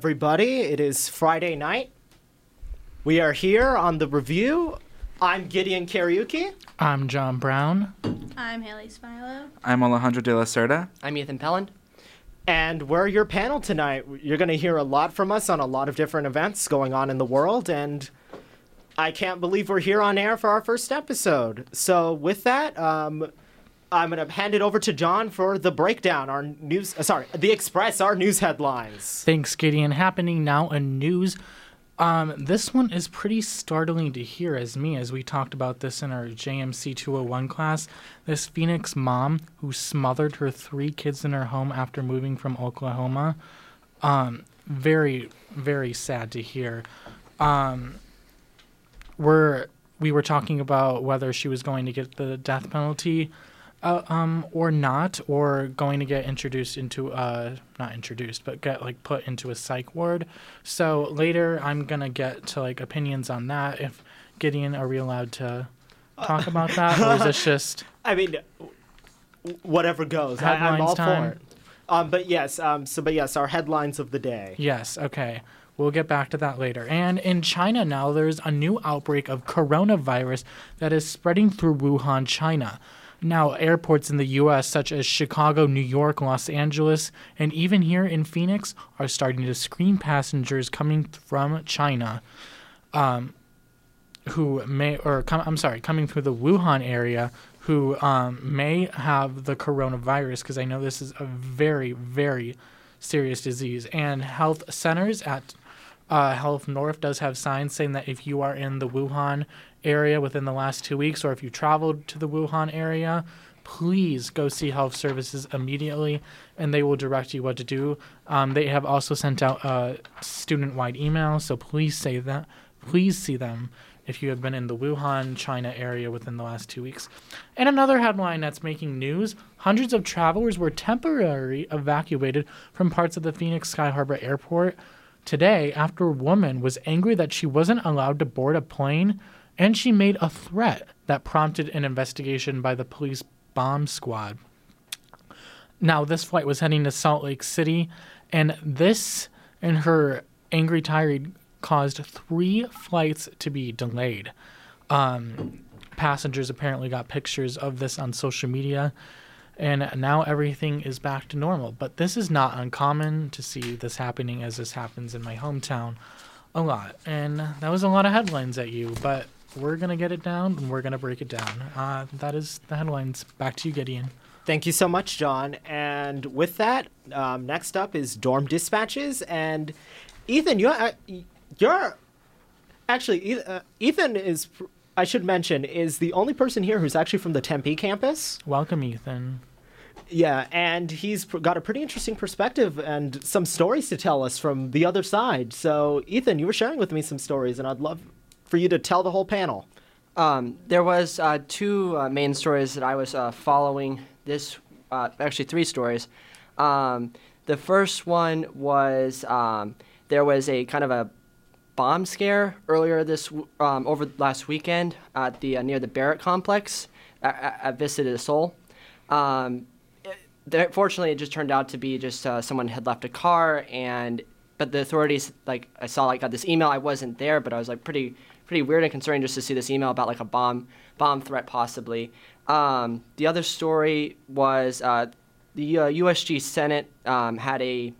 Hello, everybody. It is Friday night. We are here on the review. I'm Gideon Karaoke. I'm John Brown. I'm Haley Smilo. I'm Alejandro de la Cerda. I'm Ethan Pelland. And we're your panel tonight. You're going to hear a lot from us on a lot of different events going on in the world, and I can't believe we're here on air for our first episode. So, with that, um, I'm going to hand it over to John for the breakdown, our news, uh, sorry, the Express, our news headlines. Thanks, Gideon. Happening now in news. Um, this one is pretty startling to hear as me, as we talked about this in our JMC 201 class. This Phoenix mom who smothered her three kids in her home after moving from Oklahoma. Um, very, very sad to hear. Um, we're, we were talking about whether she was going to get the death penalty uh, um, or not, or going to get introduced into uh, not introduced, but get like put into a psych ward. So later, I'm gonna get to like opinions on that. If Gideon, are we allowed to talk about that, or is this just? I mean, whatever goes. I, Headlines all time. for it. Um, but yes, um, so but yes, our headlines of the day. Yes. Okay. We'll get back to that later. And in China now, there's a new outbreak of coronavirus that is spreading through Wuhan, China. Now, airports in the U.S., such as Chicago, New York, Los Angeles, and even here in Phoenix, are starting to screen passengers coming from China, um, who may, or com- I'm sorry, coming through the Wuhan area, who um, may have the coronavirus, because I know this is a very, very serious disease. And health centers at uh, Health North does have signs saying that if you are in the Wuhan area within the last two weeks, or if you traveled to the Wuhan area, please go see health services immediately, and they will direct you what to do. Um, they have also sent out a student-wide email, so please say that. Please see them if you have been in the Wuhan, China area within the last two weeks. And another headline that's making news hundreds of travelers were temporarily evacuated from parts of the Phoenix Sky Harbor Airport today after a woman was angry that she wasn't allowed to board a plane and she made a threat that prompted an investigation by the police bomb squad. Now, this flight was heading to Salt Lake City, and this and her angry tirade caused three flights to be delayed. Um, passengers apparently got pictures of this on social media, and now everything is back to normal. But this is not uncommon to see this happening as this happens in my hometown a lot. And that was a lot of headlines at you, but we're going to get it down and we're going to break it down. Uh, that is the headlines. Back to you, Gideon. Thank you so much, John. And with that, um, next up is dorm dispatches. And Ethan, you're uh, you're actually uh, Ethan is. I should mention is the only person here who's actually from the Tempe campus. Welcome, Ethan. Yeah, and he's got a pretty interesting perspective and some stories to tell us from the other side. So, Ethan, you were sharing with me some stories, and I'd love for you to tell the whole panel. Um, there was uh, two uh, main stories that I was uh, following. This uh, actually three stories. Um, the first one was um, there was a kind of a bomb scare earlier this um, over last weekend at the uh, near the Barrett complex at, at- Vista del Sol. Um, fortunately, it just turned out to be just uh, someone had left a car, and but the authorities like I saw like got this email. I wasn't there, but I was like pretty pretty weird and concerning just to see this email about like a bomb bomb threat possibly. Um, the other story was uh, the uh, USG Senate um, had a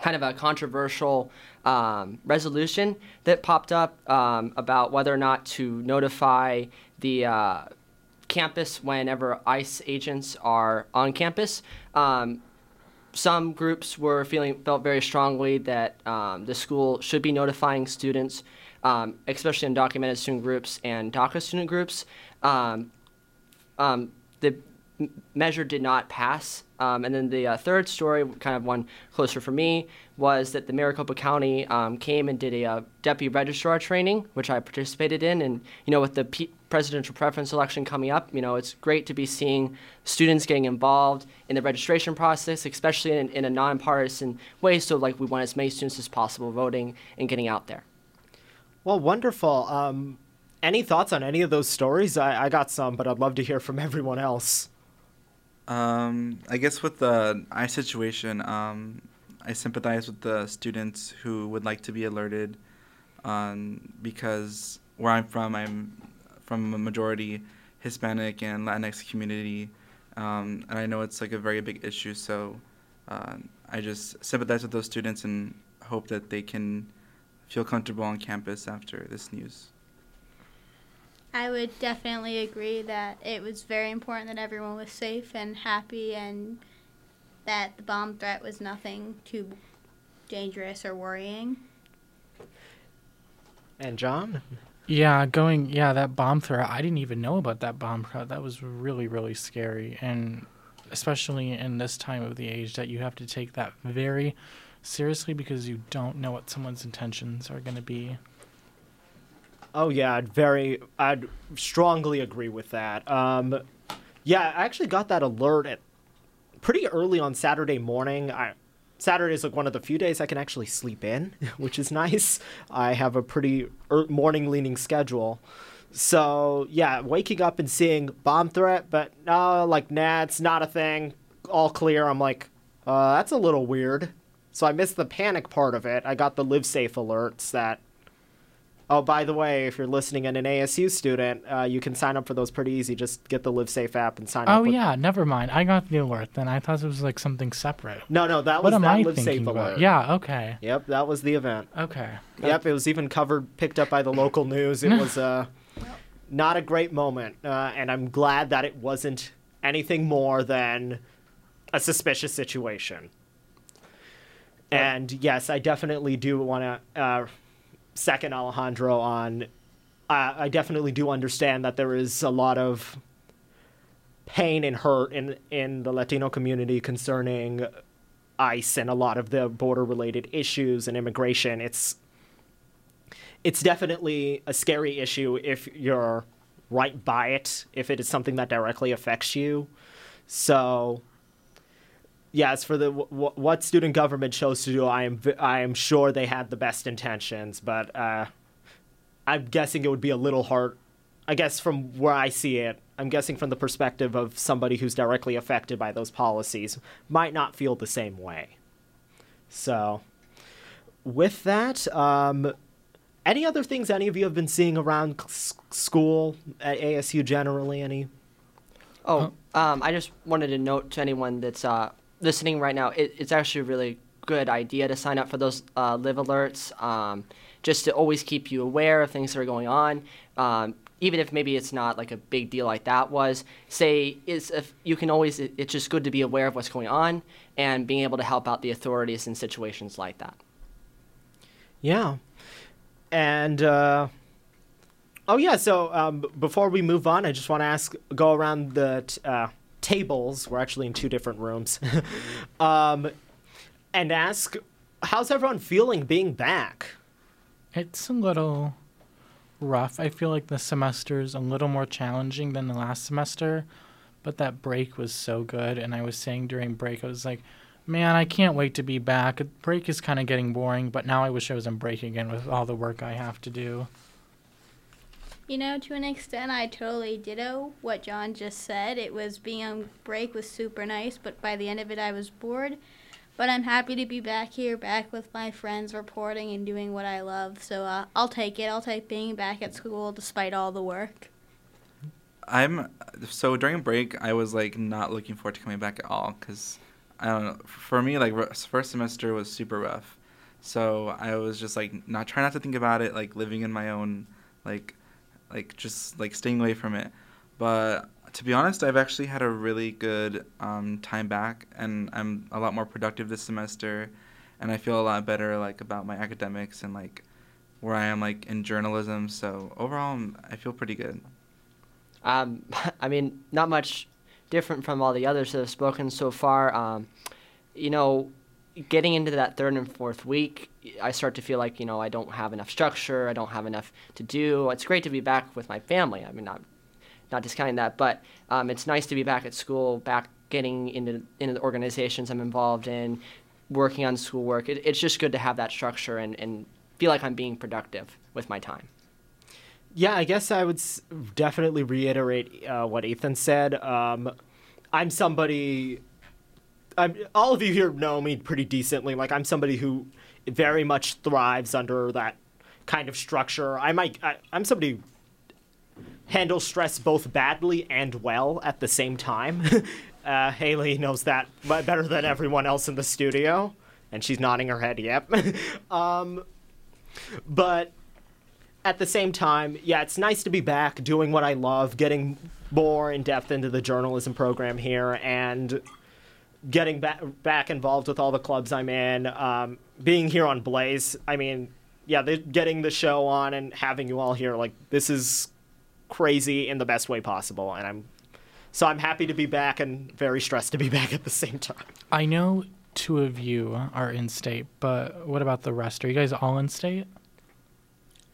kind of a controversial um, resolution that popped up um, about whether or not to notify the uh, campus whenever ICE agents are on campus. Um, some groups were feeling felt very strongly that um, the school should be notifying students, um, especially undocumented student groups and DACA student groups. Um, um, the measure did not pass. Um, and then the uh, third story, kind of one closer for me, was that the Maricopa County um, came and did a uh, deputy registrar training, which I participated in. And you know, with the P- presidential preference election coming up, you know, it's great to be seeing students getting involved in the registration process, especially in, in a nonpartisan way. So, like, we want as many students as possible voting and getting out there. Well, wonderful. Um, any thoughts on any of those stories? I, I got some, but I'd love to hear from everyone else. Um, I guess with the eye situation, um, I sympathize with the students who would like to be alerted, um, because where I'm from, I'm from a majority Hispanic and Latinx community, um, and I know it's like a very big issue. So uh, I just sympathize with those students and hope that they can feel comfortable on campus after this news. I would definitely agree that it was very important that everyone was safe and happy and that the bomb threat was nothing too dangerous or worrying. And John? Yeah, going yeah, that bomb threat. I didn't even know about that bomb threat. That was really really scary and especially in this time of the age that you have to take that very seriously because you don't know what someone's intentions are going to be. Oh yeah, I'd very, I'd strongly agree with that. Um, yeah, I actually got that alert at pretty early on Saturday morning. I, Saturday is like one of the few days I can actually sleep in, which is nice. I have a pretty er- morning leaning schedule. So yeah, waking up and seeing bomb threat, but no, like nah, it's not a thing. All clear. I'm like, uh, that's a little weird. So I missed the panic part of it. I got the live safe alerts that Oh, by the way, if you're listening and an ASU student, uh, you can sign up for those pretty easy. Just get the LiveSafe app and sign up. Oh yeah, never mind. I got the alert then. I thought it was like something separate. No, no, that What was am that I LiveSafe thinking alert. about? Yeah, okay. Yep, that was the event. Okay. Yep, it was even covered, picked up by the local news. It was uh, not a great moment, uh, and I'm glad that it wasn't anything more than a suspicious situation. And yes, I definitely do want to uh, second Alejandro on. Uh, I definitely do understand that there is a lot of pain and hurt in in the Latino community concerning ICE and a lot of the border related issues and immigration. It's it's definitely a scary issue if you're right by it, if it is something that directly affects you. So, yeah, as for the w- what student government chose to do, I am I am sure they had the best intentions, but uh, I'm guessing it would be a little hard. I guess from where I see it, I'm guessing from the perspective of somebody who's directly affected by those policies, might not feel the same way. So, with that, um, any other things any of you have been seeing around school at ASU generally? Any? Oh, um, I just wanted to note to anyone that's uh, listening right now, it, it's actually a really good idea to sign up for those uh, live alerts, um, just to always keep you aware of things that are going on. Um, even if maybe it's not like a big deal like that was, say, is if you can always, it, it's just good to be aware of what's going on and being able to help out the authorities in situations like that. Yeah. And uh, oh yeah, so um, before we move on, I just want to ask, go around the t- uh, tables. We're actually in two different rooms, um, and ask, how's everyone feeling being back? It's a little rough. I feel like the is a little more challenging than the last semester, but that break was so good. And I was saying during break, I was like, man, I can't wait to be back. Break is kind of getting boring, but now I wish I was in break again with all the work I have to do. You know, to an extent, I totally ditto what John just said. It was being on break was super nice, but by the end of it, I was bored. But I'm happy to be back here, back with my friends, reporting and doing what I love. So uh, I'll take it. I'll take being back at school despite all the work. I'm so during break I was like not looking forward to coming back at all because I don't know for me like first semester was super rough, so I was just like not trying not to think about it like living in my own like like just like staying away from it, but to be honest I've actually had a really good um, time back and I'm a lot more productive this semester, and I feel a lot better like about my academics and like where I am like in journalism. So overall I'm- I feel pretty good. Um, I mean, not much different from all the others that have spoken so far. Um, you know, getting into that third and fourth week, I start to feel like you know I don't have enough structure. I don't have enough to do. It's great to be back with my family. I mean, not not discounting that, but um, it's nice to be back at school, back getting into into the organizations I'm involved in, working on schoolwork. It, it's just good to have that structure and, and feel like I'm being productive with my time. Yeah, I guess I would definitely reiterate uh, what Ethan said. Um, I'm somebody. I'm, all of you here know me pretty decently. Like I'm somebody who very much thrives under that kind of structure. I might I, I'm somebody who handles stress both badly and well at the same time. uh, Haley knows that better than everyone else in the studio, and she's nodding her head. Yep. um, but at the same time, yeah, it's nice to be back doing what I love, getting more in depth into the journalism program here, and getting back back involved with all the clubs I'm in. Um, being here on Blaze, I mean, yeah, getting the show on and having you all here, like this is crazy in the best way possible, and I'm so I'm happy to be back and very stressed to be back at the same time. I know two of you are in state, but what about the rest? Are you guys all in state?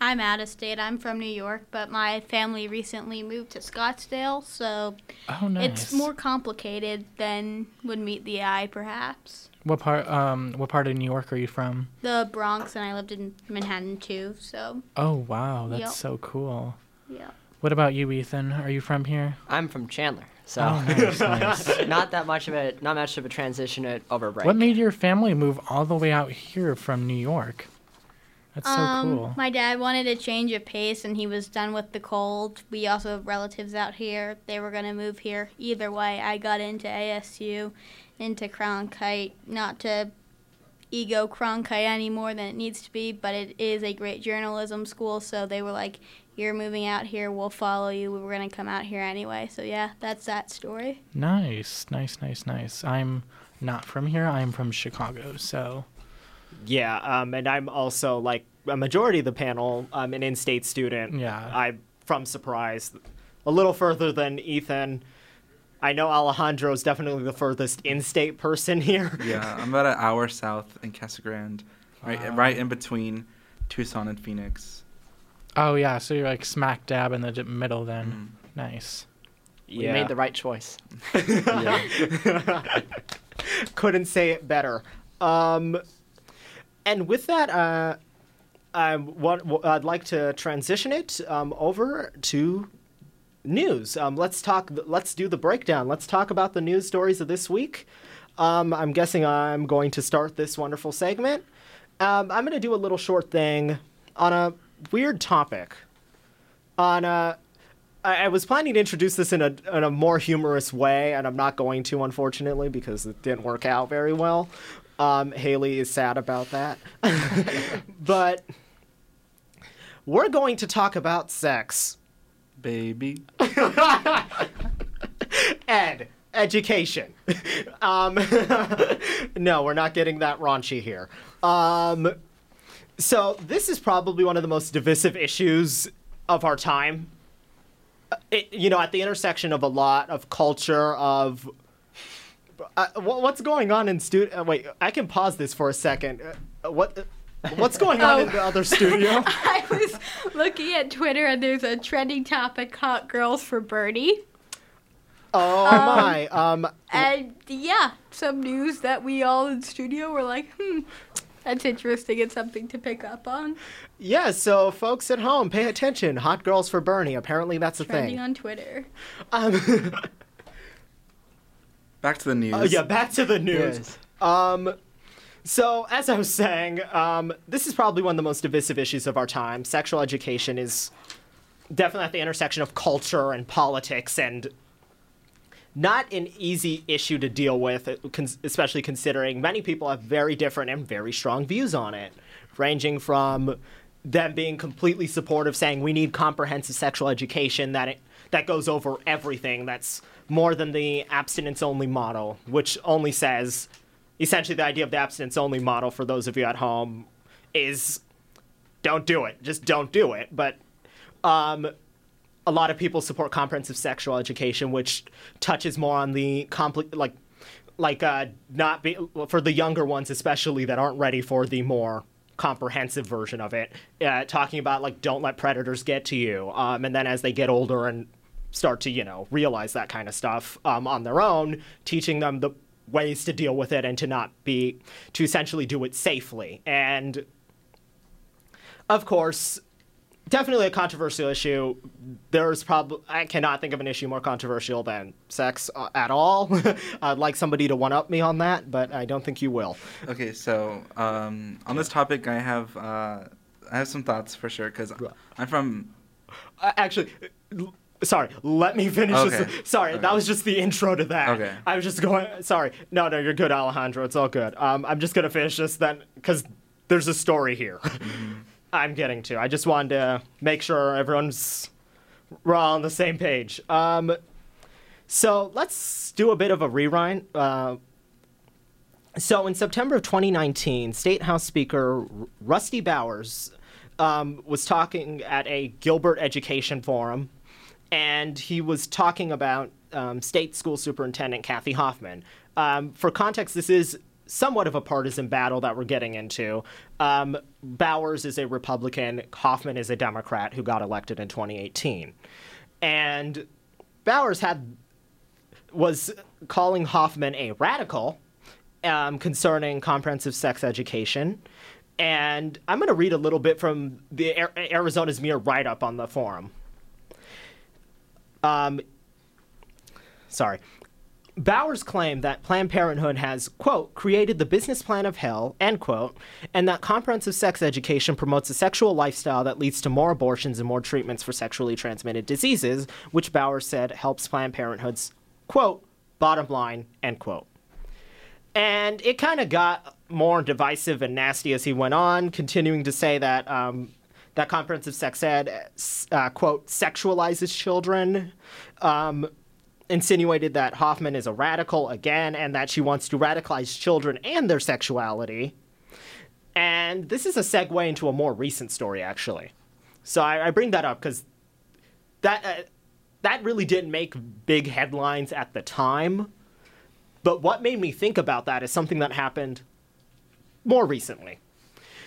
I'm out of state. I'm from New York, but my family recently moved to Scottsdale, so Oh, nice. it's more complicated than would meet the eye, perhaps. What part? Um, what part of New York are you from? The Bronx, and I lived in Manhattan too, so Oh, wow, that's Yep. so cool. yeah. What about you, Ethan? Are you from here? I'm from Chandler, so Oh, nice, nice. not that much of a not much of a transition over break. What made your family move all the way out here from New York? That's so um, cool. My dad wanted a change of pace, and he was done with the cold. We also have relatives out here. They were going to move here. Either way, I got into ASU, into Cronkite. Not to ego Cronkite any more than it needs to be, but it is a great journalism school. So they were like, "You're moving out here. We'll follow you. We were going to come out here anyway." So yeah, that's that story. Nice, nice, nice, nice. I'm not from here. I'm from Chicago, so Yeah, um, and I'm also like a majority of the panel. I'm an in-state student. Yeah. I'm from Surprise, a little further than Ethan. I know Alejandro is definitely the furthest in-state person here. Yeah, I'm about an hour south in Casa Grande, right, Wow. right in between Tucson and Phoenix. oh yeah, so you're like smack dab in the middle then. Mm. Nice. We made the right choice. Couldn't say it better. Um, and with that, uh, I what I'd like to transition it um, over to news. Um, let's talk. Let's do the breakdown. Let's talk about the news stories of this week. Um, I'm guessing I'm going to start this wonderful segment. Um, I'm going to do a little short thing on a weird topic. On a I, I was planning to introduce this in a in a more humorous way, and I'm not going to, unfortunately, because it didn't work out very well. Um, Haley is sad about that, but we're going to talk about sex. Baby. Ed, education. um, no, we're not getting that raunchy here. Um, so this is probably one of the most divisive issues of our time. Uh, It, you know, at the intersection of a lot of culture of. Uh, wha- what's going on in studio? Uh, wait, I can pause this for a second. Uh, what? uh, What's going on in Oh. the other studio? I was looking at Twitter, and there's a trending topic: hot girls for Bernie. Oh my! Um, And yeah, some news that we all in studio were like, hmm, that's interesting and something to pick up on. Yeah, so folks at home, pay attention. Hot girls for Bernie. Apparently, that's a Trending thing. on Twitter. Um, Back to the news. uh, yeah, back to the news. Yes. Um, so as I was saying, um, this is probably one of the most divisive issues of our time. Sexual education is definitely at the intersection of culture and politics, and not an easy issue to deal with, uh, especially considering many people have very different and very strong views on it, ranging from them being completely supportive, saying we need comprehensive sexual education that it, that goes over everything. That's more than the abstinence only model, which only says essentially the idea of the abstinence only model for those of you at home is don't do it, just don't do it. But um, a lot of people support comprehensive sexual education, which touches more on the compli- like like uh, not be for the younger ones especially that aren't ready for the more comprehensive version of it uh, talking about like don't let predators get to you um, and then as they get older and start to you know realize that kind of stuff um, on their own teaching them the ways to deal with it and to not be to essentially do it safely and of course definitely a controversial issue. There's probably I cannot think of an issue more controversial than sex uh, at all. I'd like somebody to one up me on that, but I don't think you will. Okay, so um, on this topic, I have uh, I have some thoughts for sure because I'm from. Uh, actually. Sorry, let me finish Okay. this. Sorry, Okay. that was just the intro to that. Okay. I was just going. Sorry, no, no, you're good, Alejandro. It's all good. Um, I'm just gonna finish this then, because there's a story here. I'm getting to. I just wanted to make sure everyone's we're all on the same page. Um, so let's do a bit of a rewind. Uh, so in September of 2019, State House Speaker Rusty Bowers um, was talking at a Gilbert Education Forum, and he was talking about um, State School Superintendent Kathy Hoffman. Um, for context, this is somewhat of a partisan battle that we're getting into. Um, Bowers is a Republican, Hoffman is a Democrat who got elected in 2018, and Bowers had was calling Hoffman a radical um, concerning comprehensive sex education. And I'm going to read a little bit from the Arizona's Mirror write up on the forum. Um, sorry. Bowers claimed that Planned Parenthood has, quote, created the business plan of hell, end quote, and that comprehensive sex education promotes a sexual lifestyle that leads to more abortions and more treatments for sexually transmitted diseases, which Bowers said helps Planned Parenthood's, quote, bottom line, end quote. And it kind of got more divisive and nasty as he went on, continuing to say that um, that comprehensive sex ed, uh, quote, sexualizes children, um, insinuated that Hoffman is a radical again, and that she wants to radicalize children and their sexuality. And this is a segue into a more recent story, actually. So I, I bring that up because that uh, that really didn't make big headlines at the time. But what made me think about that is something that happened more recently.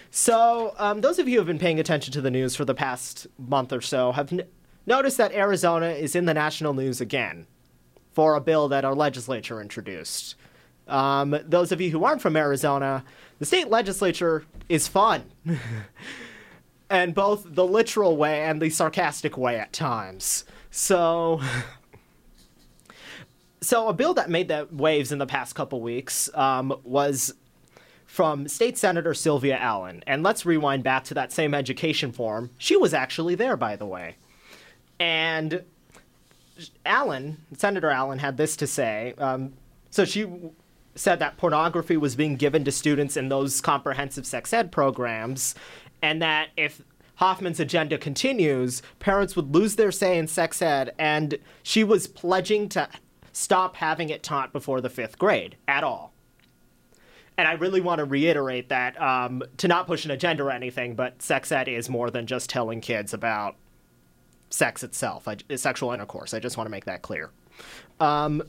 So, um, those of you who have been paying attention to the news for the past month or so have n- noticed that Arizona is in the national news again for a bill that our legislature introduced. Um, those of you who aren't from Arizona, the state legislature is fun. and both the literal way and the sarcastic way at times. So. So, a bill that made the waves in the past couple weeks um, was from State Senator Sylvia Allen. And let's rewind back to that same education forum. She was actually there, by the way. And Allen, Senator Allen, had this to say. Um, so she said that pornography was being given to students in those comprehensive sex ed programs, and that if Hoffman's agenda continues, parents would lose their say in sex ed, and she was pledging to stop having it taught before the fifth grade at all. And I really want to reiterate that um, to not push an agenda or anything, but sex ed is more than just telling kids about sex itself, I, sexual intercourse. I just want to make that clear. Um,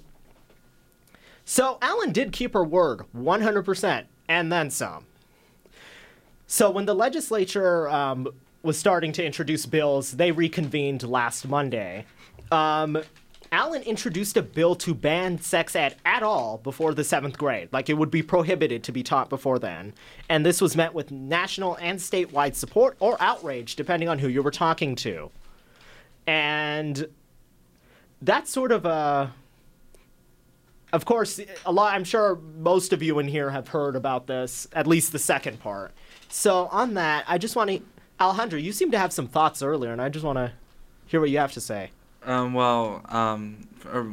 so Allen did keep her word 100%, and then some. So when the legislature um, was starting to introduce bills, they reconvened last Monday. Allen introduced a bill to ban sex ed at all before the seventh grade. Like it would be prohibited to be taught before then. And this was met with national and statewide support or outrage, depending on who you were talking to. And that's sort of a. Of course, a lot. I'm sure most of you in here have heard about this, at least the second part. So on that, I just want to, Alejandro, you seem to have some thoughts earlier, and I just want to hear what you have to say. Um, well, um,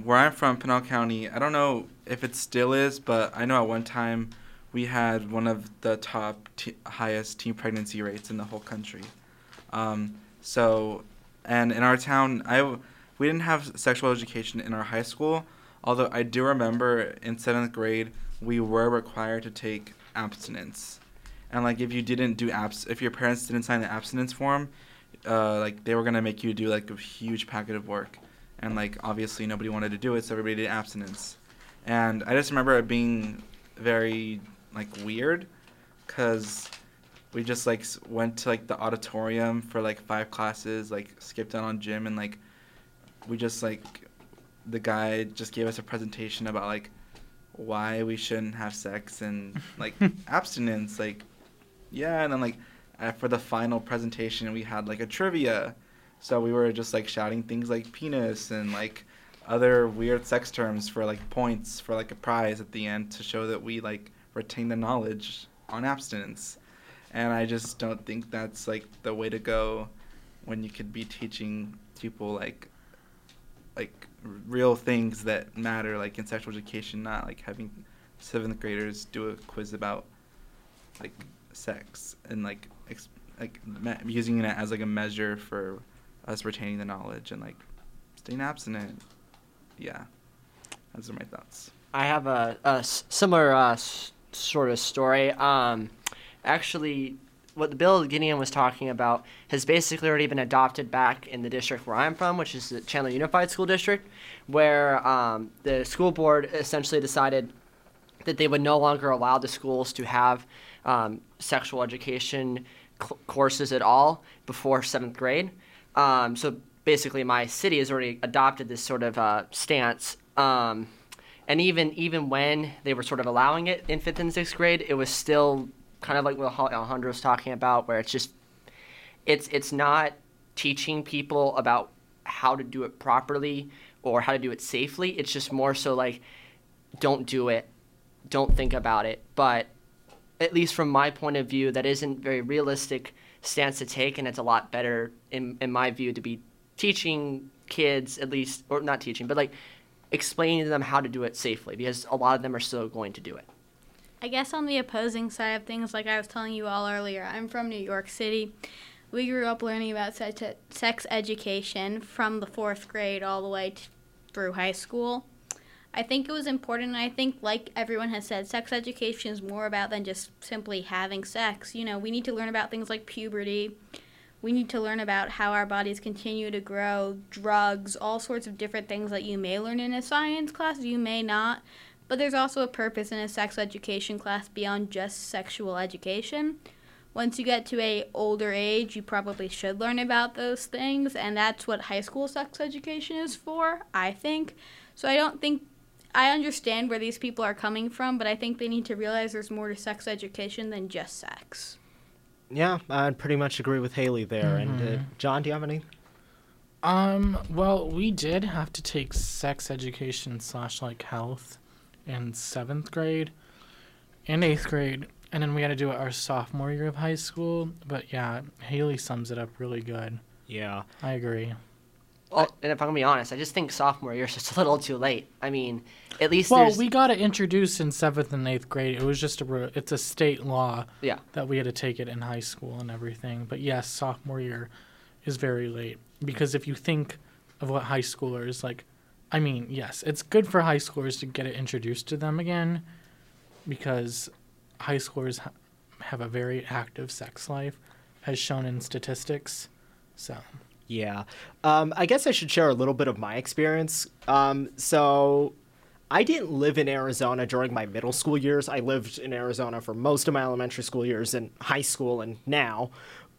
where I'm from, Pinal County, I don't know if it still is, but I know at one time we had one of the top t- highest teen pregnancy rates in the whole country. Um, so, and in our town, I we didn't have sexual education in our high school, although I do remember in seventh grade we were required to take abstinence, and like if you didn't do abs, if your parents didn't sign the abstinence form, uh, like they were gonna make you do like a huge packet of work, and like obviously nobody wanted to do it, so everybody did abstinence, and I just remember it being very like weird, cause we just like went to like the auditorium for like five classes, like skipped out on gym, and like we just like the guy just gave us a presentation about like why we shouldn't have sex and like abstinence, like yeah, and then like Uh, for the final presentation, we had like a trivia. So we were just like shouting things like penis and like other weird sex terms for like points for like a prize at the end to show that we like retain the knowledge on abstinence. And I just don't think that's like the way to go when you could be teaching people like like real things that matter like in sexual education not like having seventh graders do a quiz about like sex and like like me- using it as like a measure for us retaining the knowledge and like staying abstinent. Yeah. Those are my thoughts. I have a similar uh, s- sort of story. Um, actually, what the bill Gideon was talking about has basically already been adopted back in the district where I'm from, which is the Chandler Unified School District, where um, the school board essentially decided that they would no longer allow the schools to have um, sexual education cl- courses at all before seventh grade. Um, so basically, my city has already adopted this sort of uh, stance. Um, and even even when they were sort of allowing it in fifth and sixth grade, it was still kind of like what Al- Alejandro was talking about, where it's just it's it's not teaching people about how to do it properly or how to do it safely. It's just more so like don't do it, don't think about it. But at least from my point of view, that isn't very realistic stance to take, and it's a lot better in in my view to be teaching kids at least, or not teaching, but like explaining to them how to do it safely because a lot of them are still going to do it. I guess on the opposing side of things, like I was telling you all earlier, I'm from New York City. We grew up learning about sex, education from the fourth grade all the way through high school. I think it was important, and I think, like everyone has said, sex education is more about than just simply having sex. You know, we need to learn about things like puberty. We need to learn about how our bodies continue to grow, drugs, all sorts of different things that you may learn in a science class, you may not. But there's also a purpose in a sex education class beyond just sexual education. Once you get to a older age, you probably should learn about those things, and that's what high school sex education is for, I think. So I don't think I understand where these people are coming from, but I think they need to realize there's more to sex education than just sex. Yeah, I pretty much agree with Haley there. And uh, John, do you have any? Um, well, we did have to take sex education slash like health in seventh grade and eighth grade, and then we had to do it our sophomore year of high school. But yeah, Haley sums it up really good. Yeah. I agree. Well, and if I'm gonna be honest, I just think sophomore year is just a little too late. I mean, at least Well, there's we got it introduced in seventh and eighth grade. It was just a it's a state law yeah. that we had to take it in high school and everything. But yes, sophomore year is very late because if you think of what high schoolers like, I mean, yes, it's good for high schoolers to get it introduced to them again because high schoolers ha- have a very active sex life, as shown in statistics. So, Yeah. Um, I guess I should share a little bit of my experience. Um, so, I didn't live in Arizona during my middle school years. I lived in Arizona for most of my elementary school years and high school and now.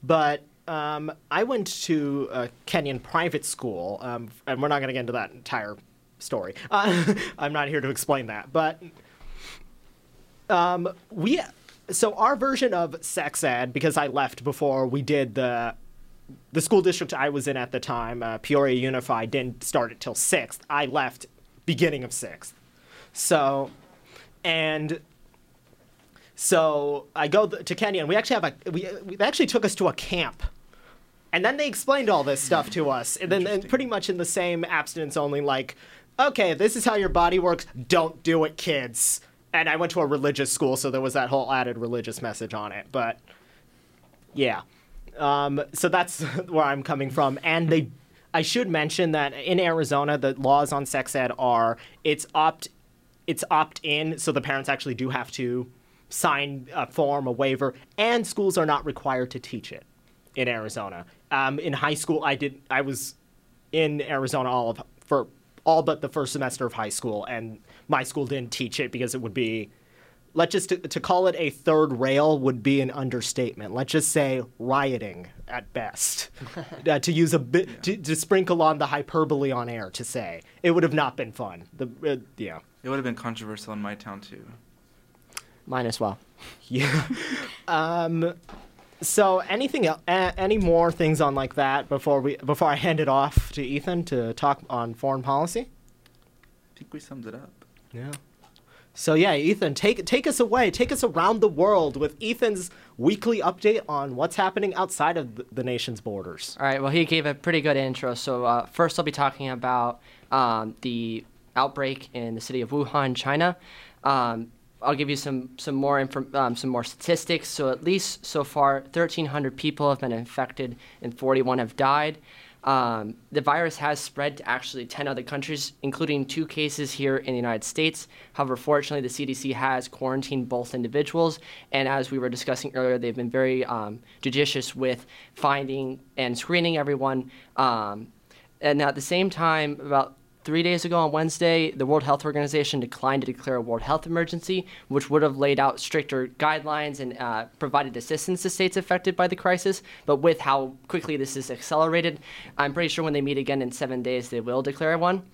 But um, I went to a Kenyan private school, um, and we're not going to get into that entire story. Uh, I'm not here to explain that. But um, we so our version of sex ed because I left before we did the the school district I was in at the time, uh, Peoria Unified, didn't start it till sixth. I left beginning of sixth, so and so I go th- to Kenya, and we actually have a we, we they actually took us to a camp. And then they explained all this stuff to us, and then and pretty much in the same abstinence only, like, okay, this is how your body works. Don't do it, kids. And I went to a religious school, so there was that whole added religious message on it. But yeah, um, so that's where I'm coming from. And they, I should mention that in Arizona, the laws on sex ed are it's opt, it's opt in, so the parents actually do have to sign a form, a waiver, and schools are not required to teach it in Arizona. Um, in high school, I did, I was in Arizona all of for all but the first semester of high school, and my school didn't teach it because it would be let's just to, to call it a third rail would be an understatement. Let's just say rioting at best. uh, to use a bit to, to sprinkle on the hyperbole on air to say it would have not been fun. The uh, yeah. It would have been controversial in my town too. Mine as well. Yeah. um, So anything else, any more things on like that before we before I hand it off to Ethan to talk on foreign policy? I think we summed it up. Yeah. So yeah, Ethan, take take us away. Take us around the world with Ethan's weekly update on what's happening outside of the nation's borders. All right. Well, he gave a pretty good intro. So uh, first, I'll be talking about um, the outbreak in the city of Wuhan, China. Um, I'll give you some some more inform- um, some more statistics. So at least so far, 1,300 people have been infected and 41 have died. Um, the virus has spread to actually 10 other countries, including two cases here in the United States. However, fortunately, the CDC has quarantined both individuals, and as we were discussing earlier, they've been very um, judicious with finding and screening everyone. Um, and at the same time, about three days ago on Wednesday, the World Health Organization declined to declare a world health emergency, which would have laid out stricter guidelines and uh, provided assistance to states affected by the crisis. But with how quickly this is accelerated, I'm pretty sure when they meet again in seven days, they will declare one.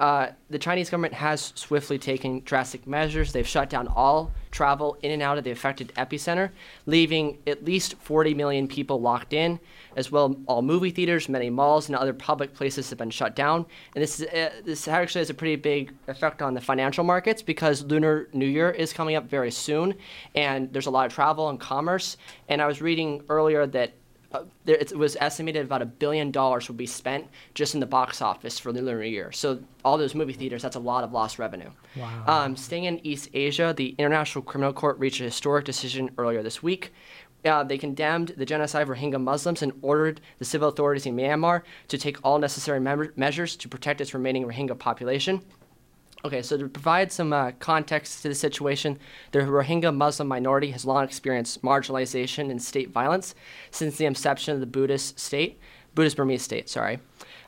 Uh, the Chinese government has swiftly taken drastic measures. They've shut down all travel in and out of the affected epicenter, leaving at least 40 million people locked in, as well all movie theaters, many malls, and other public places have been shut down. And this is, uh, this actually has a pretty big effect on the financial markets because Lunar New Year is coming up very soon, and there's a lot of travel and commerce. And I was reading earlier that uh, there, it was estimated about a billion dollars would be spent just in the box office for the lunar year. So all those movie theaters, that's a lot of lost revenue. Wow. Um, staying in East Asia, the International Criminal Court reached a historic decision earlier this week. Uh, they condemned the genocide of Rohingya Muslims and ordered the civil authorities in Myanmar to take all necessary mem- measures to protect its remaining Rohingya population. Okay, so to provide some uh, context to the situation, the Rohingya Muslim minority has long experienced marginalization and state violence since the inception of the Buddhist state, Buddhist Burmese state, sorry.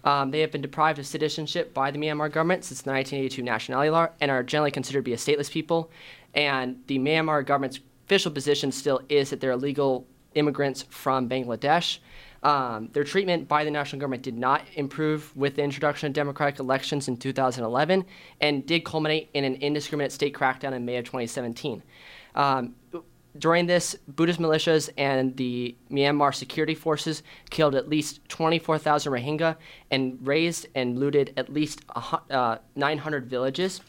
Um, they have been deprived of citizenship by the Myanmar government since the 1982 nationality law and are generally considered to be a stateless people. And the Myanmar government's official position still is that they're illegal immigrants from Bangladesh. Um, their treatment by the national government did not improve with the introduction of democratic elections in 2011 and did culminate in an indiscriminate state crackdown in May of 2017. Um, during this, Buddhist militias and the Myanmar security forces killed at least 24,000 Rohingya and razed and looted at least uh, 900 villages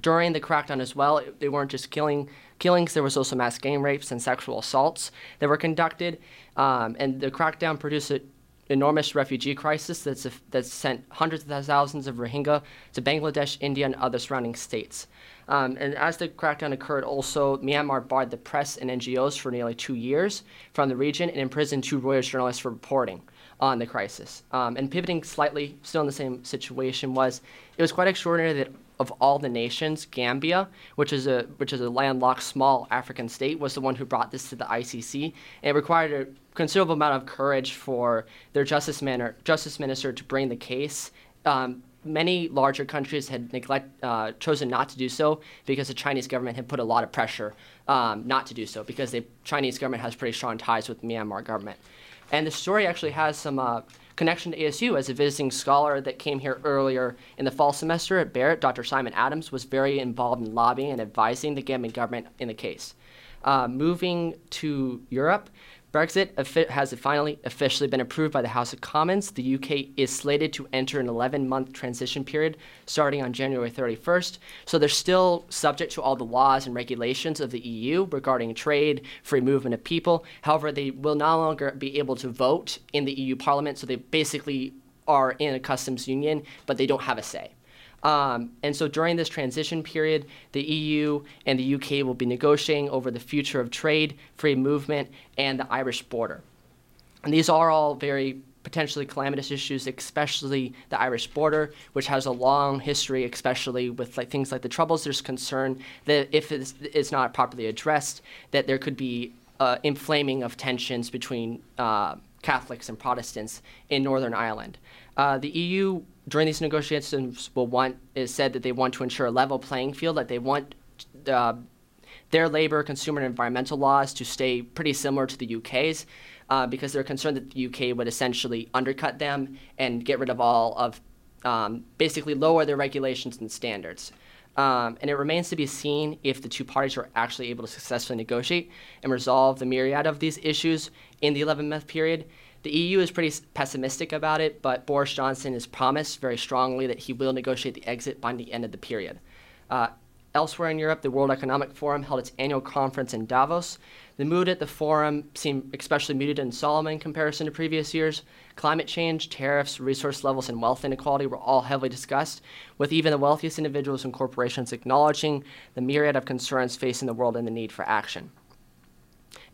during the crackdown as well, they weren't just killing killings. There was also mass gang rapes and sexual assaults that were conducted, um, and the crackdown produced an enormous refugee crisis that's that's sent hundreds of thousands of Rohingya to Bangladesh, India, and other surrounding states. Um, and as the crackdown occurred, also Myanmar barred the press and NGOs for nearly two years from the region and imprisoned two Reuters journalists for reporting on the crisis. Um, and pivoting slightly, still in the same situation, was it was quite extraordinary that of all the nations, Gambia, which is a which is a landlocked small African state, was the one who brought this to the ICC. And it required a considerable amount of courage for their justice, manor, justice minister to bring the case. Um, many larger countries had neglect, uh, chosen not to do so because the Chinese government had put a lot of pressure um, not to do so because the Chinese government has pretty strong ties with the Myanmar government. And the story actually has some uh, connection to ASU as a visiting scholar that came here earlier in the fall semester at Barrett. Dr. Simon Adams was very involved in lobbying and advising the Gambian government in the case. Uh, moving to Europe, Brexit has finally officially been approved by the House of Commons. The UK is slated to enter an 11 month transition period starting on January 31st. So they're still subject to all the laws and regulations of the EU regarding trade, free movement of people. However, they will no longer be able to vote in the EU Parliament. So they basically are in a customs union, but they don't have a say. Um, and so during this transition period, the EU and the UK will be negotiating over the future of trade, free movement, and the Irish border. And these are all very potentially calamitous issues, especially the Irish border, which has a long history, especially with like things like the Troubles. There's concern that if it's, it's not properly addressed, that there could be uh, inflaming of tensions between uh, Catholics and Protestants in Northern Ireland. Uh, the EU during these negotiations will want is said that they want to ensure a level playing field, that they want uh, their labor, consumer, and environmental laws to stay pretty similar to the UK's, uh, because they're concerned that the UK would essentially undercut them and get rid of all of, um, basically lower their regulations and standards. Um, and it remains to be seen if the two parties are actually able to successfully negotiate and resolve the myriad of these issues in the 11 month period. The EU is pretty pessimistic about it, but Boris Johnson has promised very strongly that he will negotiate the exit by the end of the period. Uh, elsewhere in Europe, the World Economic Forum held its annual conference in Davos. The mood at the forum seemed especially muted and solemn in comparison to previous years. Climate change, tariffs, resource levels, and wealth inequality were all heavily discussed, with even the wealthiest individuals and corporations acknowledging the myriad of concerns facing the world and the need for action.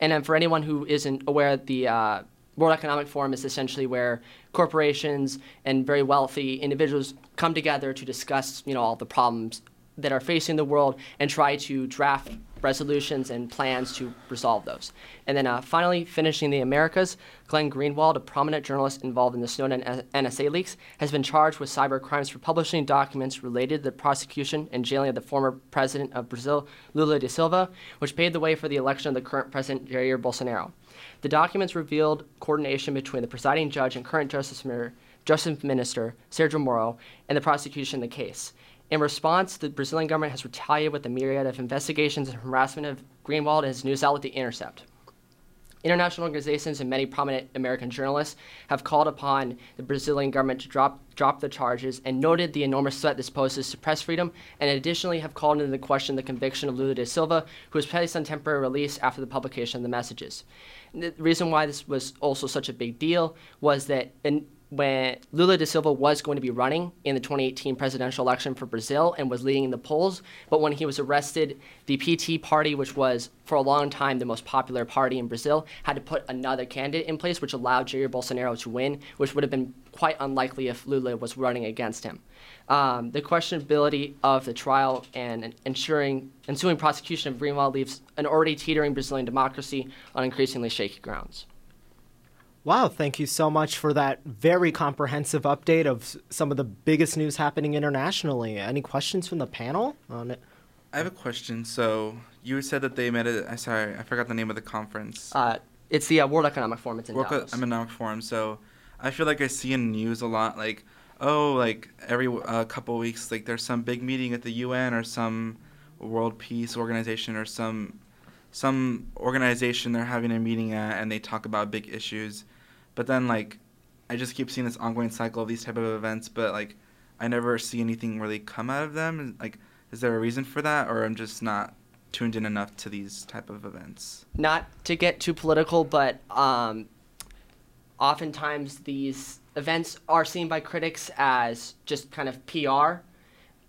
And then for anyone who isn't aware, the uh, World Economic Forum is essentially where corporations and very wealthy individuals come together to discuss, you know, all the problems that are facing the world and try to draft resolutions and plans to resolve those. And then uh, finally, finishing the Americas, Glenn Greenwald, a prominent journalist involved in the Snowden NSA leaks, has been charged with cyber crimes for publishing documents related to the prosecution and jailing of the former president of Brazil, Lula da Silva, which paved the way for the election of the current president, Jair Bolsonaro. The documents revealed coordination between the presiding judge and current Justice Minister, Justice Minister Sergio Moro and the prosecution in the case. In response, the Brazilian government has retaliated with a myriad of investigations and harassment of Greenwald and his news outlet, The Intercept. International organizations and many prominent American journalists have called upon the Brazilian government to drop, drop the charges and noted the enormous threat this poses to press freedom, and additionally have called into question the conviction of Lula da Silva, who was placed on temporary release after the publication of the messages. The reason why this was also such a big deal was that in, when Lula da Silva was going to be running in the 2018 presidential election for Brazil and was leading in the polls, but when he was arrested, the PT party, which was for a long time the most popular party in Brazil, had to put another candidate in place, which allowed Jair Bolsonaro to win, which would have been quite unlikely if Lula was running against him. Um, the questionability of the trial and ensuing prosecution of Greenwald leaves an already teetering Brazilian democracy on increasingly shaky grounds. Wow, thank you so much for that very comprehensive update of some of the biggest news happening internationally. Any questions from the panel on it? I have a question. So you said that they met at. I sorry, I forgot the name of the conference. Uh, it's the uh, World Economic Forum. It's in World Davos. Economic Forum. So I feel like I see in news a lot, like oh, like every uh, couple weeks, like there's some big meeting at the UN or some World Peace Organization or some some organization they're having a meeting at, and they talk about big issues but then like I just keep seeing this ongoing cycle of these type of events, but like I never see anything really come out of them. Like, is there a reason for that, or I'm just not tuned in enough to these type of events? Not to get too political, but um, oftentimes these events are seen by critics as just kind of PR,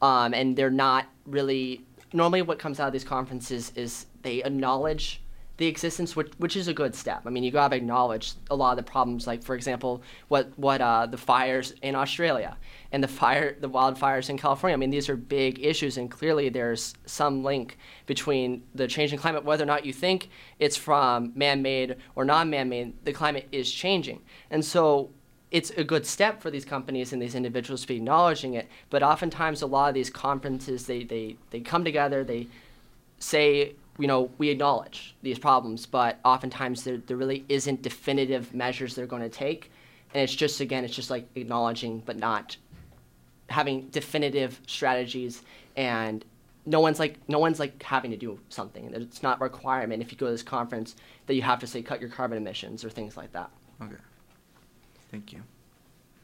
um, and they're not really. Normally, what comes out of these conferences is they acknowledge the existence, which, which is a good step. I mean, you gotta acknowledge a lot of the problems, like for example, what what uh, the fires in Australia and the fire, the wildfires in California. I mean, these are big issues, and clearly there's some link between the changing climate, whether or not you think it's from man-made or non-man-made. The climate is changing, and so it's a good step for these companies and these individuals to be acknowledging it. But oftentimes, a lot of these conferences, they they they come together, they say you know, we acknowledge these problems, but oftentimes there, there really isn't definitive measures they're going to take. And it's just, again, it's just like acknowledging, but not having definitive strategies. And no one's like, no one's like having to do something. It's not a requirement if you go to this conference that you have to say cut your carbon emissions or things like that. Okay. Thank you.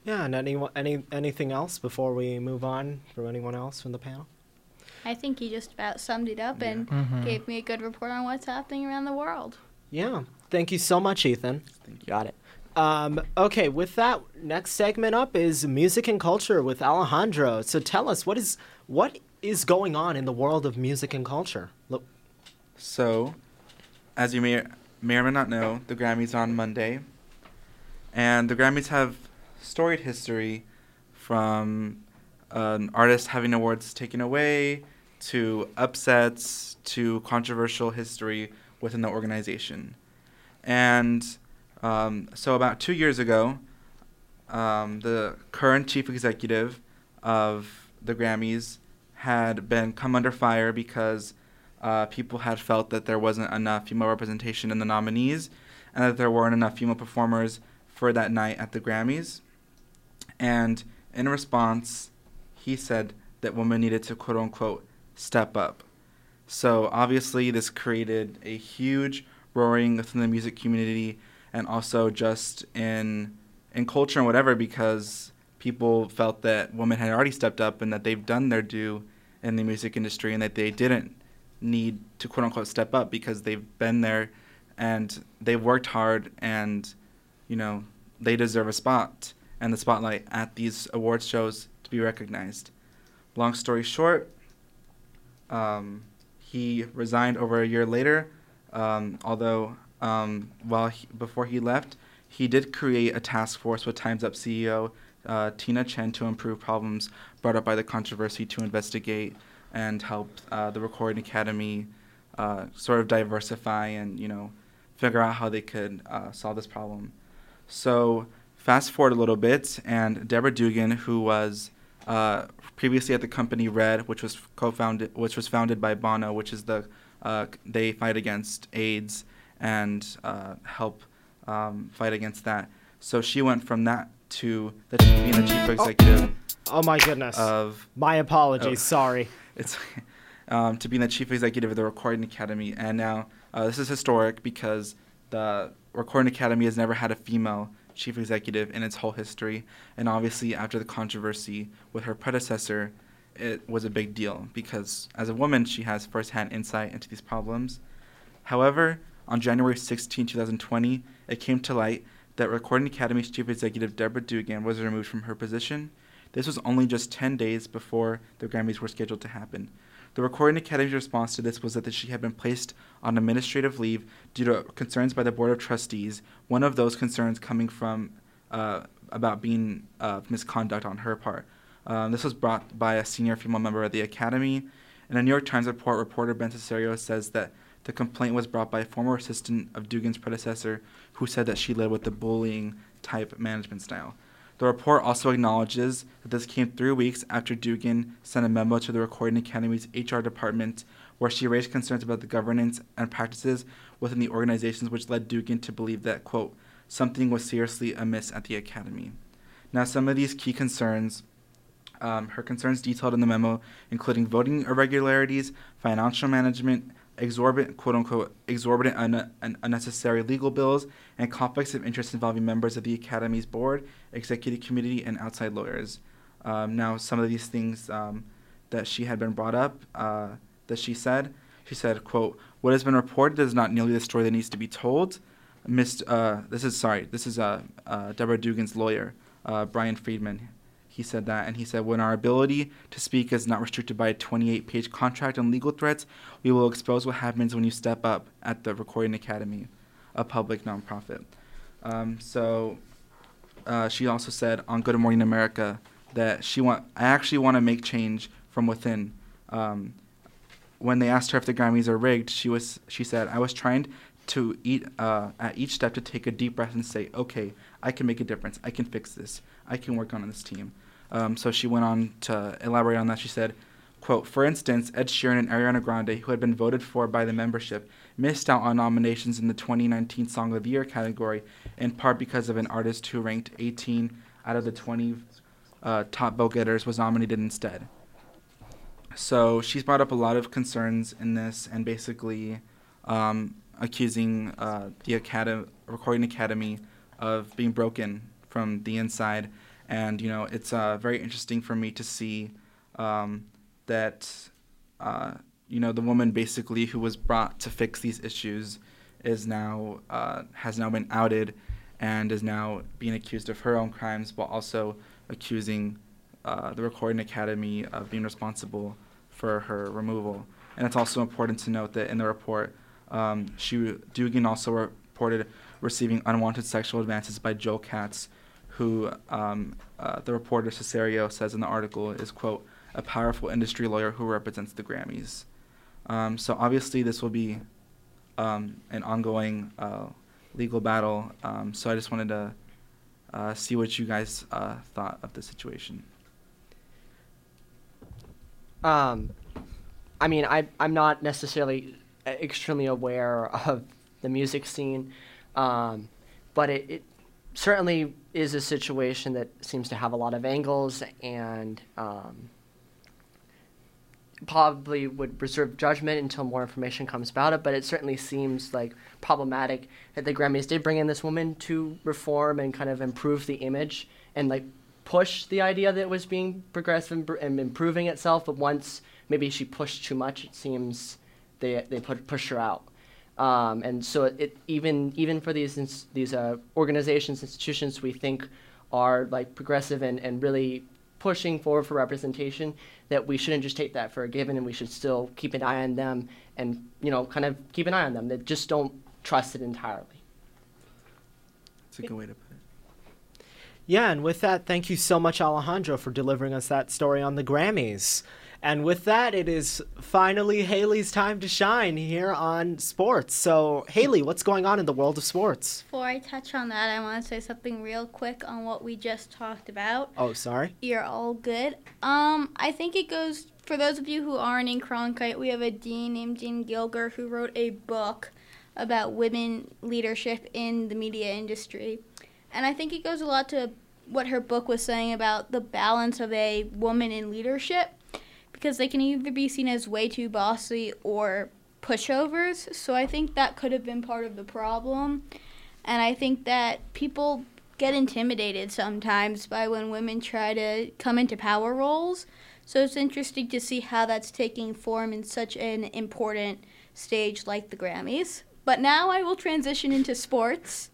Yeah, and any, any anything else before we move on for anyone else from the panel? I think he just about summed it up and Mhm. gave me a good report on what's happening around the world. Yeah. Thank you so much, Ethan. Got it. Um, okay, with that, next segment up is music and culture with Alejandro. So tell us what is what is going on in the world of music and culture. Look, So, as you may may or may not know, the Grammys are on Monday, and the Grammys have storied history from an artist having awards taken away to upsets to controversial history within the organization. And um, so, about two years ago, um, the current chief executive of the Grammys had been come under fire because uh, people had felt that there wasn't enough female representation in the nominees and that there weren't enough female performers for that night at the Grammys. And in response, he said that women needed to quote unquote step up. So obviously, this created a huge roaring within the music community and also just in in culture and whatever because people felt that women had already stepped up and that they've done their due in the music industry and that they didn't need to quote unquote step up because they've been there and they've worked hard and you know they deserve a spot and the spotlight at these awards shows to be recognized. Long story short, um, he resigned over a year later. Um, although um, while he, before he left, he did create a task force with Times Up CEO uh, Tina Tchen to improve problems brought up by the controversy to investigate and help uh, the Recording Academy uh, sort of diversify and you know figure out how they could uh, solve this problem. So fast forward a little bit, and Deborah Dugan, who was uh, previously at the company Red, which was co-founded, which was founded by Bono, which is the uh, they fight against AIDS and uh, help um, fight against that. So she went from that to the, being the chief executive. Oh my goodness. Of my apologies. oh. Sorry. It's um, to being the chief executive of the Recording Academy, and now uh, this is historic because the Recording Academy has never had a female chief executive in its whole history, and obviously after the controversy with her predecessor, it was a big deal because as a woman she has firsthand insight into these problems. However, on January 16, 2020, it came to light that Recording Academy's chief executive Deborah Dugan was removed from her position. This was only just 10 days before the Grammys were scheduled to happen. The Recording Academy's response to this was that she had been placed on administrative leave due to concerns by the Board of Trustees, one of those concerns coming from uh, about being uh, misconduct on her part. Um, this was brought by a senior female member of the Academy. In a New York Times report, reporter Ben Sisario says that the complaint was brought by a former assistant of Dugan's predecessor who said that she led with the bullying type management style. The report also acknowledges that this came three weeks after Dugan sent a memo to the Recording Academy's HR department where she raised concerns about the governance and practices within the organizations which led Dugan to believe that, quote, something was seriously amiss at the Academy. Now, some of these key concerns um, her concerns detailed in the memo, including voting irregularities, financial management, exorbitant, quote unquote, exorbitant un- and unnecessary legal bills, and conflicts of interest involving members of the Academy's board, executive committee, and outside lawyers. Um, now, some of these things um, that she had been brought up, uh, that she said, she said, quote, what has been reported is not nearly the story that needs to be told. Missed, uh, this is, sorry, this is uh, uh, Deborah Dugan's lawyer, uh, Bryan Freedman. He said that and he said when our ability to speak is not restricted by a 28 page contract and legal threats we will expose what happens when you step up at the recording academy a public nonprofit. Um, so uh, she also said on good morning america that she want i actually want to make change from within. Um, when they asked her if the grammys are rigged she was she said i was trying to eat uh, at each step to take a deep breath and say okay i can make a difference i can fix this i can work on this team um, so she went on to elaborate on that. She said, quote, For instance, Ed Sheeran and Ariana Grande, who had been voted for by the membership, missed out on nominations in the 2019 Song of the Year category, in part because of an artist who ranked 18 out of the 20 uh, top vote getters was nominated instead. So she's brought up a lot of concerns in this and basically um, accusing uh, the Academy, Recording Academy of being broken from the inside. And you know it's uh, very interesting for me to see um, that uh, you know the woman basically who was brought to fix these issues is now uh, has now been outed and is now being accused of her own crimes while also accusing uh, the recording academy of being responsible for her removal and it's also important to note that in the report um, she Dugan also reported receiving unwanted sexual advances by Joel Katz who um, uh, the reporter Sisario says in the article is quote a powerful industry lawyer who represents the Grammys. Um, so obviously this will be um, an ongoing uh, legal battle. Um, so I just wanted to uh, see what you guys uh, thought of the situation. Um, I mean, I I'm not necessarily extremely aware of the music scene, um, but it, it certainly is a situation that seems to have a lot of angles and um, probably would reserve judgment until more information comes about it, but it certainly seems like problematic that the Grammys did bring in this woman to reform and kind of improve the image and like push the idea that it was being progressive and, improving itself. But once maybe she pushed too much, it seems they they put push her out. Um, and so it, it, even even for these ins- these uh, organizations institutions we think are like progressive and, and really pushing forward for representation that we shouldn't just take that for a given and we should still keep an eye on them and you know kind of keep an eye on them that just don't trust it entirely That's a good way to put it. Yeah, and with that, thank you so much, Alejandro, for delivering us that story on the Grammys. And with that, it is finally Haley's time to shine here on sports. So, Haley, what's going on in the world of sports? Before I touch on that, I want to say something real quick on what we just talked about. Oh, sorry. You're all good. Um, I think it goes for those of you who aren't in Cronkite. We have a dean named Dean Gilger who wrote a book about women leadership in the media industry, and I think it goes a lot to what her book was saying about the balance of a woman in leadership, because they can either be seen as way too bossy or pushovers. So I think that could have been part of the problem, and I think that people get intimidated sometimes by when women try to come into power roles. So it's interesting to see how that's taking form in such an important stage like the Grammys. But now I will transition into sports.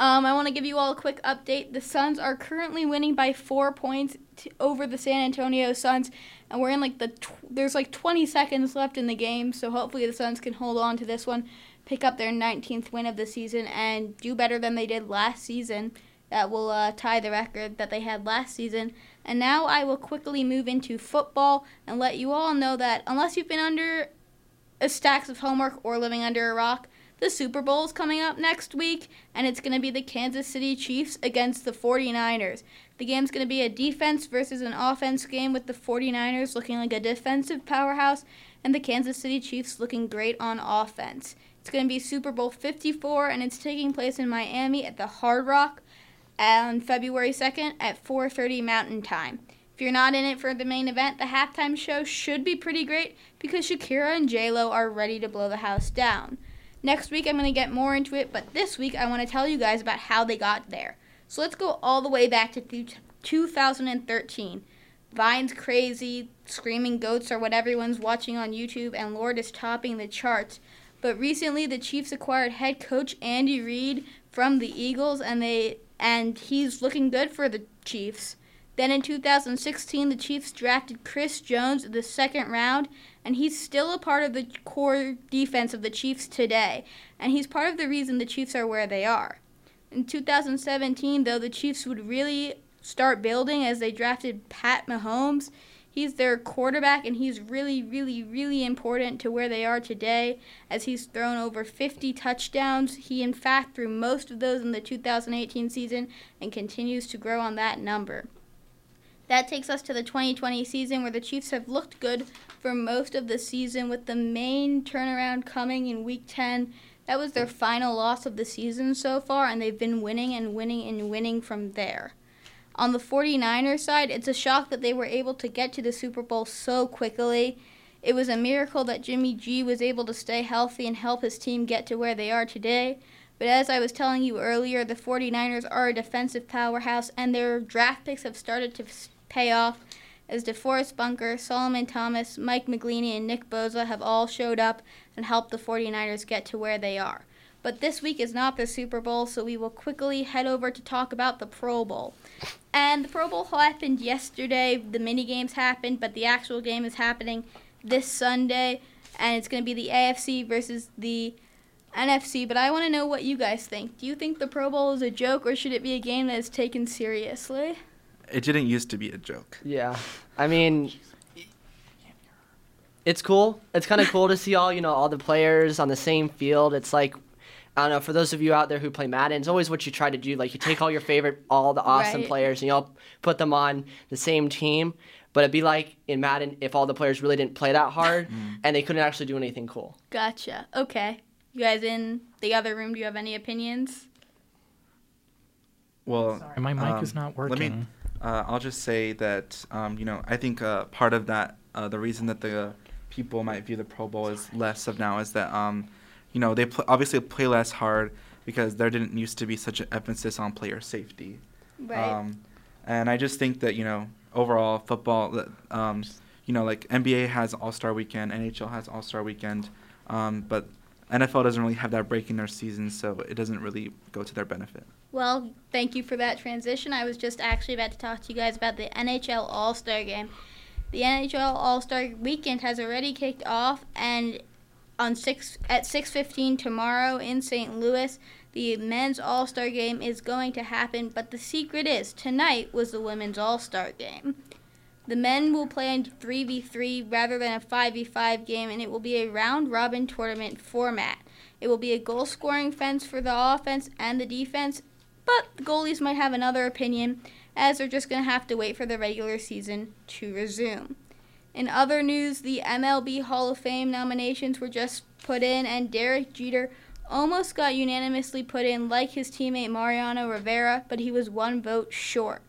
Um, I want to give you all a quick update. The Suns are currently winning by four points t- over the San Antonio Suns, and we're in like the tw- there's like 20 seconds left in the game. So hopefully the Suns can hold on to this one, pick up their 19th win of the season, and do better than they did last season. That will uh, tie the record that they had last season. And now I will quickly move into football and let you all know that unless you've been under a stacks of homework or living under a rock, the Super Bowl is coming up next week, and it's going to be the Kansas City Chiefs against the 49ers. The game's going to be a defense versus an offense game with the 49ers looking like a defensive powerhouse and the Kansas City Chiefs looking great on offense. It's going to be Super Bowl 54, and it's taking place in Miami at the Hard Rock on February 2nd at 4:30 Mountain Time. If you're not in it for the main event, the halftime show should be pretty great because Shakira and J-Lo are ready to blow the house down. Next week I'm going to get more into it, but this week I want to tell you guys about how they got there. So let's go all the way back to th- 2013. Vine's crazy, Screaming Goats are what everyone's watching on YouTube, and Lorde is topping the charts. But recently, the Chiefs acquired head coach Andy Reid from the Eagles, and they and he's looking good for the Chiefs. Then in 2016, the Chiefs drafted Chris Jones in the second round, and he's still a part of the core defense of the Chiefs today, and he's part of the reason the Chiefs are where they are. In 2017, though, the Chiefs would really start building as they drafted Pat Mahomes. He's their quarterback, and he's really, really, really important to where they are today as he's thrown over 50 touchdowns. He, in fact, threw most of those in the 2018 season and continues to grow on that number. That takes us to the 2020 season where the Chiefs have looked good for most of the season, with the main turnaround coming in Week 10. That was their final loss of the season so far, and they've been winning and winning and winning from there. On the 49ers side, it's a shock that they were able to get to the Super Bowl so quickly. It was a miracle that Jimmy G was able to stay healthy and help his team get to where they are today. But as I was telling you earlier, the 49ers are a defensive powerhouse, and their draft picks have started to pay off as DeForest Buckner, Solomon Thomas, Mike McGlinchey, and Nick Bosa have all showed up and helped the 49ers get to where they are. But this week is not the Super Bowl, so we will quickly head over to talk about the Pro Bowl. And the Pro Bowl happened yesterday. The mini games happened, but the actual game is happening this Sunday, and it's going to be the AFC versus the NFC. But I want to know what you guys think. Do you think the Pro Bowl is a joke, or should it be a game that is taken seriously? It didn't used to be a joke. Yeah, I mean, it's cool. It's kind of cool to see all you know all the players on the same field. It's like I don't know for those of you out there who play Madden, it's always what you try to do. Like you take all your favorite, all the awesome Right. players, and you all put them on the same team. But it'd be like in Madden if all the players really didn't play that hard and they couldn't actually do anything cool. Gotcha. Okay. You guys in the other room, do you have any opinions? Well, Sorry, my mic um, is not let working. me- Uh, I'll just say that um, you know I think uh, part of that uh, the reason that the people might view the Pro Bowl as less of now is that um, you know they pl- obviously play less hard because there didn't used to be such an emphasis on player safety. Right. Um, and I just think that you know overall football, that, um, you know like NBA has All Star Weekend, NHL has All Star Weekend, um, but NFL doesn't really have that break in their season, so it doesn't really go to their benefit. Well, thank you for that transition. I was just actually about to talk to you guys about the NHL All Star game. The NHL All Star weekend has already kicked off, and on six at 6:15 tomorrow in St. Louis, the men's All Star game is going to happen. But the secret is tonight was the women's All Star game. The men will play in 3v3 rather than a 5v5 game, and it will be a round robin tournament format. It will be a goal scoring fence for the offense and the defense, but the goalies might have another opinion, as they're just going to have to wait for the regular season to resume. In other news, the MLB Hall of Fame nominations were just put in, and Derek Jeter almost got unanimously put in, like his teammate Mariano Rivera, but he was one vote short.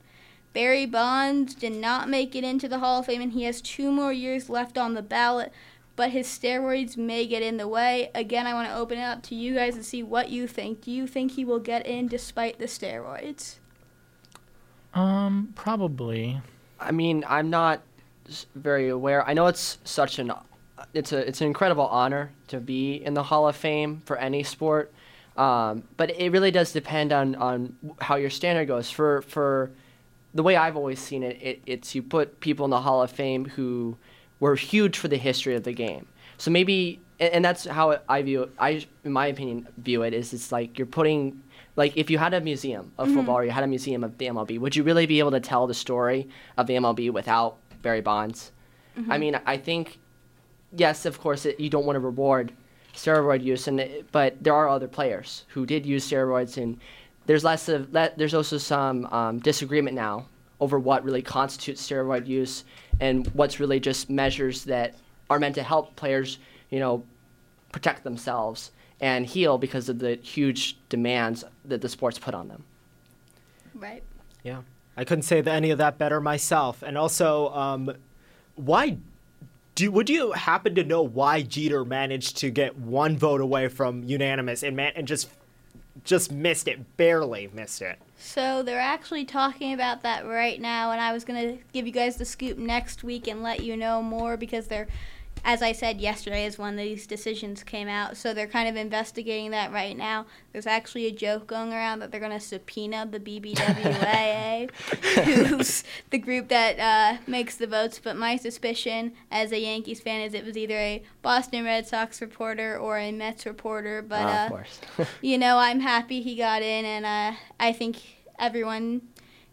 Barry Bonds did not make it into the Hall of Fame, and he has two more years left on the ballot, but his steroids may get in the way. Again, I want to open it up to you guys and see what you think. Do you think he will get in despite the steroids? Um, probably. I mean, I'm not very aware. I know it's such an it's a it's an incredible honor to be in the Hall of Fame for any sport, um, but it really does depend on on how your standard goes. For for the way I've always seen it, it it's you put people in the Hall of Fame who were huge for the history of the game. So maybe, and, and that's how I view it. I, in my opinion, view it is it's like you're putting like if you had a museum of mm-hmm. football or you had a museum of the MLB, would you really be able to tell the story of the MLB without Barry Bonds? Mm-hmm. I mean, I think yes, of course, it, you don't want to reward steroid use, and but there are other players who did use steroids, and there's less of. There's also some um, disagreement now over what really constitutes steroid use and what's really just measures that are meant to help players, you know, protect themselves and heal because of the huge demands that the sports put on them. Right. Yeah, I couldn't say that any of that better myself. And also, um, why do would you happen to know why Jeter managed to get one vote away from unanimous and man and just just missed it, barely missed it? So they're actually talking about that right now, and I was gonna give you guys the scoop next week and let you know more because they're, as I said yesterday, is when these decisions came out. So they're kind of investigating that right now. There's actually a joke going around that they're gonna subpoena the BBWAA, who's the group that uh, makes the votes. But my suspicion, as a Yankees fan, is it was either a Boston Red Sox reporter or a Mets reporter. But Ah, uh, of course. you know, I'm happy he got in, and uh, I think everyone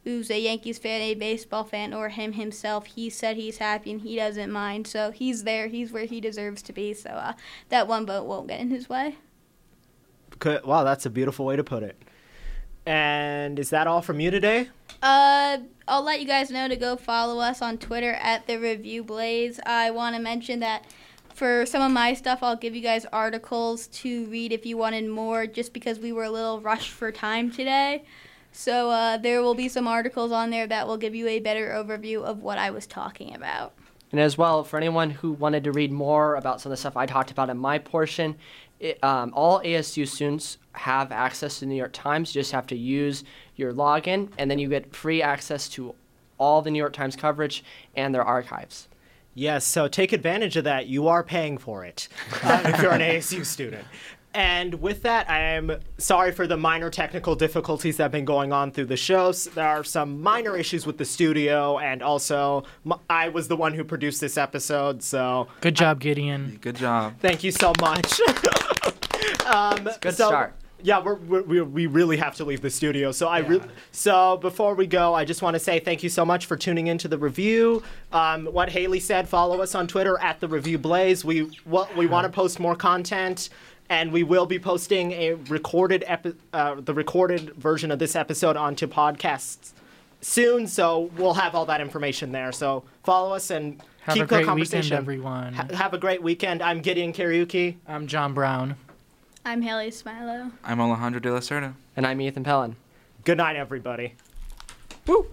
who's a Yankees fan, a baseball fan, or him himself, he said he's happy and he doesn't mind. So he's there. He's where he deserves to be. So uh, that one vote won't get in his way. Wow, that's a beautiful way to put it. And is that all from you today? Uh, I'll let you guys know to go follow us on Twitter at the Review Blaze. I want to mention that for some of my stuff, I'll give you guys articles to read if you wanted more, just because we were a little rushed for time today. So uh, there will be some articles on there that will give you a better overview of what I was talking about. And as well, for anyone who wanted to read more about some of the stuff I talked about in my portion, it, um, all ASU students have access to the New York Times. You just have to use your login, and then you get free access to all the New York Times coverage and their archives. Yes, so take advantage of that. You are paying for it uh, if you're an ASU student. And with that, I am sorry for the minor technical difficulties that have been going on through the shows. There are some minor issues with the studio, and also I was the one who produced this episode, so Good job, Gideon. Good job. thank you so much. um, Good so- start. Yeah, we're, we're, we we really have to leave the studio. So I re- so before we go, I just want to say thank you so much for tuning into the review. Um, what Haley said, follow us on Twitter at the Review Blaze. We what we want to post more content, and we will be posting a recorded epi- uh, the recorded version of this episode onto podcasts soon. So we'll have all that information there. So follow us and Have keep a the conversation. weekend, everyone. Ha- have a great weekend. I'm Gideon Karaoke. I'm John Brown. I'm Haley Smilo. I'm Alejandro de la Serna. And I'm Ethan Pellin. Good night, everybody. Woo!